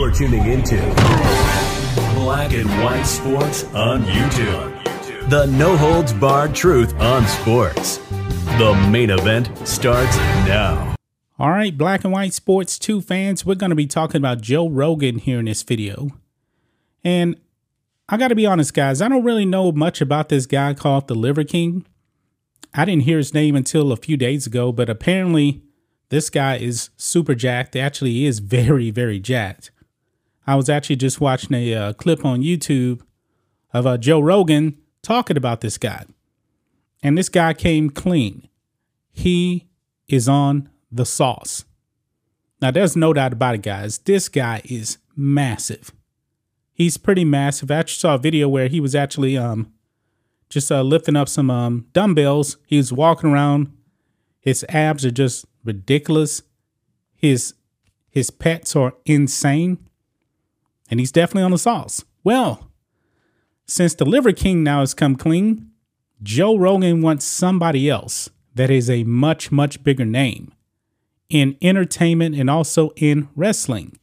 You're tuning into Black and White Sports on YouTube. The no holds barred truth on sports. The main event starts now. All right, Black and White Sports 2 fans, we're going to be talking about Joe Rogan here in this video. And I got to be honest, guys, I don't really know much about this guy called the Liver King. I didn't hear his name until a few days ago, but apparently this guy is super jacked. Actually, he is very, very jacked. I was actually just watching a uh, clip on YouTube of uh, Joe Rogan talking about this guy. And this guy came clean. He is on the sauce. Now, there's no doubt about it, guys. This guy is massive. He's pretty massive. I actually saw a video where he was actually um just uh, lifting up some um dumbbells. He was walking around. His abs are just ridiculous. His his pets are insane. And he's definitely on the sauce. Well, since the Liver King now has come clean, Joe Rogan wants somebody else that is a much, much bigger name in entertainment and also in wrestling.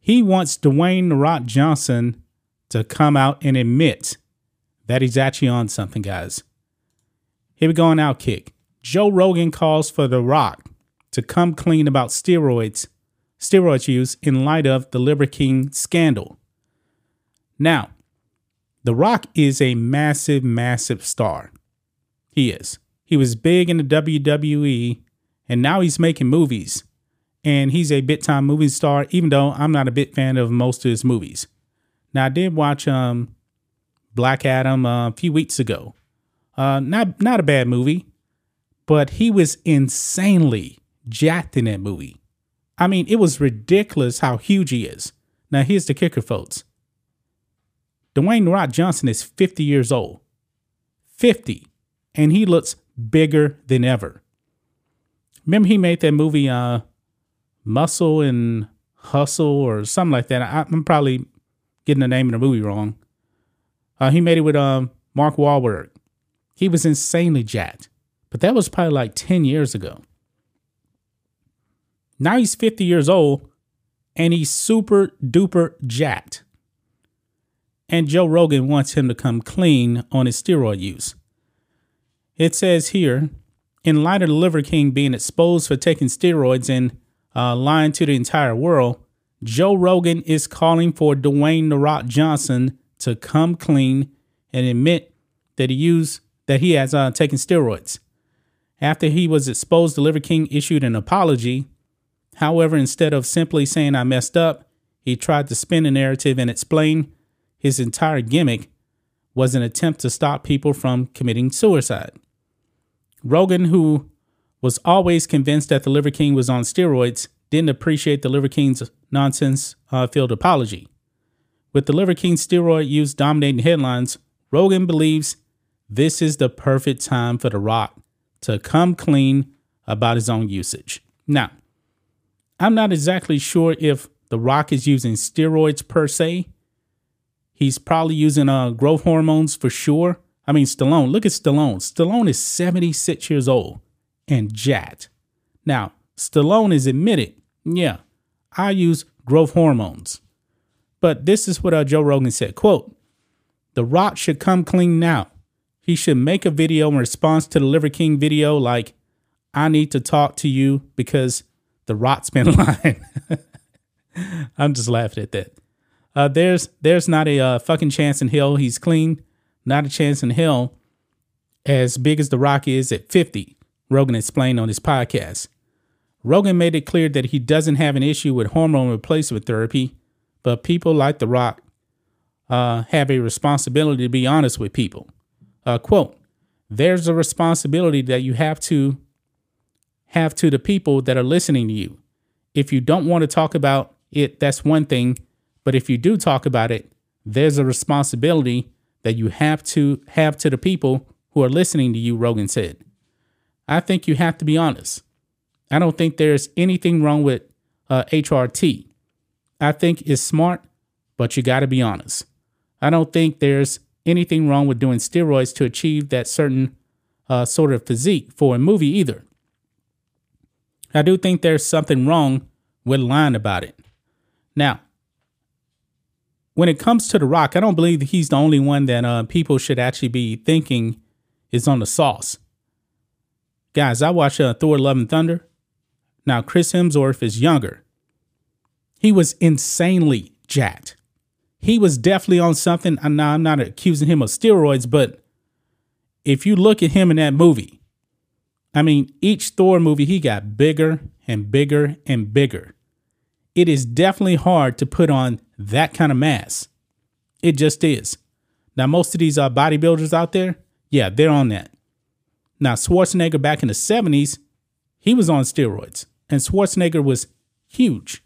He wants Dwayne The Rock Johnson to come out and admit that he's actually on something, guys. Here we go on Outkick. Joe Rogan calls for The Rock to come clean about steroids, steroid use in light of the Liver King scandal. Now, The Rock is a massive, massive star. He is. He was big in the WWE, and now he's making movies. And he's a bit time movie star, even though I'm not a big fan of most of his movies. Now, I did watch um, Black Adam uh, a few weeks ago. Uh, not not a bad movie but he was insanely jacked in that movie. I mean, it was ridiculous how huge he is. Now, here's the kicker, folks. Dwayne Rock Johnson is 50 years old. 50. And he looks bigger than ever. Remember, he made that movie, uh, Muscle and Hustle or something like that. I, am probably getting the name of the movie wrong. Uh, he made it with um, Mark Wahlberg. He was insanely jacked. But that was probably like 10 years ago. Now he's 50 years old and he's super duper jacked. And Joe Rogan wants him to come clean on his steroid use. It says here, in light of the Liver King being exposed for taking steroids and uh, lying to the entire world, Joe Rogan is calling for Dwayne The Rock Johnson to come clean and admit that he used that he has uh, taken steroids. After he was exposed, the Liver King issued an apology. However, instead of simply saying, I messed up, he tried to spin a narrative and explain his entire gimmick was an attempt to stop people from committing suicide. Rogan, who was always convinced that the Liver King was on steroids, didn't appreciate the Liver King's nonsense uh, filled apology. With the Liver King steroid use dominating headlines, Rogan believes this is the perfect time for The Rock to come clean about his own usage. Now, I'm not exactly sure if The Rock is using steroids per se. He's probably using uh, growth hormones for sure. I mean, Stallone, look at Stallone. Stallone is 76 years old and jacked. Now, Stallone is admitted, yeah, I use growth hormones. But this is what uh, Joe Rogan said, quote, The Rock should come clean now he should make a video in response to the Liver King video, like, I need to talk to you because the rot's been. I'm just laughing at that. Uh, there's there's not a uh, fucking chance in hell he's clean. Not a chance in hell. As big as the Rock is at 50, Rogan explained on his podcast. Rogan made it clear that he doesn't have an issue with hormone replacement therapy, but people like The Rock uh, have a responsibility to be honest with people. Uh, quote, there's a responsibility that you have to have to the people that are listening to you. If you don't want to talk about it, that's one thing. But if you do talk about it, there's a responsibility that you have to have to the people who are listening to you, Rogan said. I think you have to be honest. I don't think there's anything wrong with uh, HRT. I think it's smart, but you got to be honest. I don't think there's anything wrong with doing steroids to achieve that certain uh, sort of physique for a movie either. I do think there's something wrong with lying about it. Now, when it comes to The Rock, I don't believe that he's the only one that uh, people should actually be thinking is on the sauce. Guys, I watched uh, Thor Love and Thunder. Now, Chris Hemsworth is younger. He was insanely jacked. He was definitely on something. I'm not accusing him of steroids, but if you look at him in that movie, I mean, each Thor movie, he got bigger and bigger and bigger. It is definitely hard to put on that kind of mass. It just is. Now, most of these uh, bodybuilders out there, yeah, they're on that. Now, Schwarzenegger back in the 70s, he was on steroids, and Schwarzenegger was huge.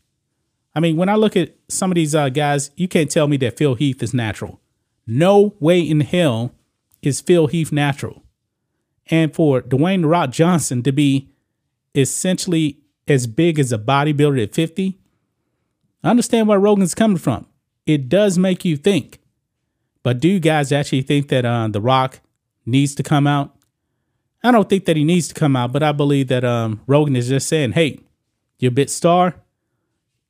I mean, when I look at some of these uh, guys, you can't tell me that Phil Heath is natural. No way in hell is Phil Heath natural. And for Dwayne The Rock Johnson to be essentially as big as a bodybuilder at 50, I understand where Rogan's coming from. It does make you think. But do you guys actually think that uh, The Rock needs to come out? I don't think that he needs to come out, but I believe that um, Rogan is just saying, hey, you're a bit star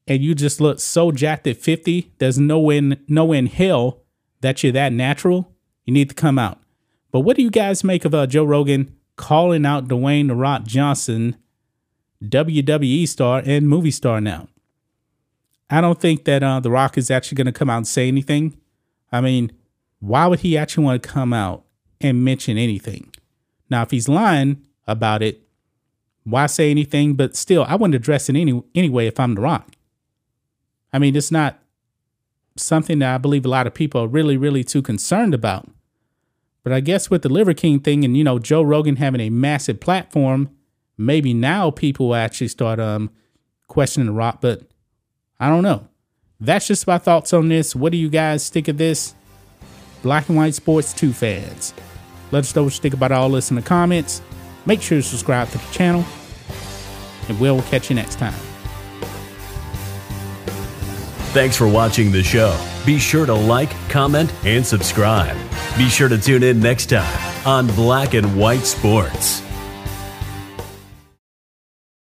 and you just look so jacked at 50, there's no in, no in hell that you're that natural. You need to come out. But what do you guys make of uh, Joe Rogan calling out Dwayne The Rock Johnson, WWE star and movie star now? I don't think that uh, The Rock is actually going to come out and say anything. I mean, why would he actually want to come out and mention anything? Now, if he's lying about it, why say anything? But still, I wouldn't address it any anyway if I'm The Rock. I mean, it's not something that I believe a lot of people are really, really too concerned about. But I guess with the Liver King thing and, you know, Joe Rogan having a massive platform, maybe now people will actually start um questioning The Rock. But I don't know. That's just my thoughts on this. What do you guys think of this? Black and White Sports 2 fans. Let us know what you think about all this in the comments. Make sure to subscribe to the channel. And we'll catch you next time. Thanks for watching the show. Be sure to like, comment, and subscribe. Be sure to tune in next time on Black and White Sports.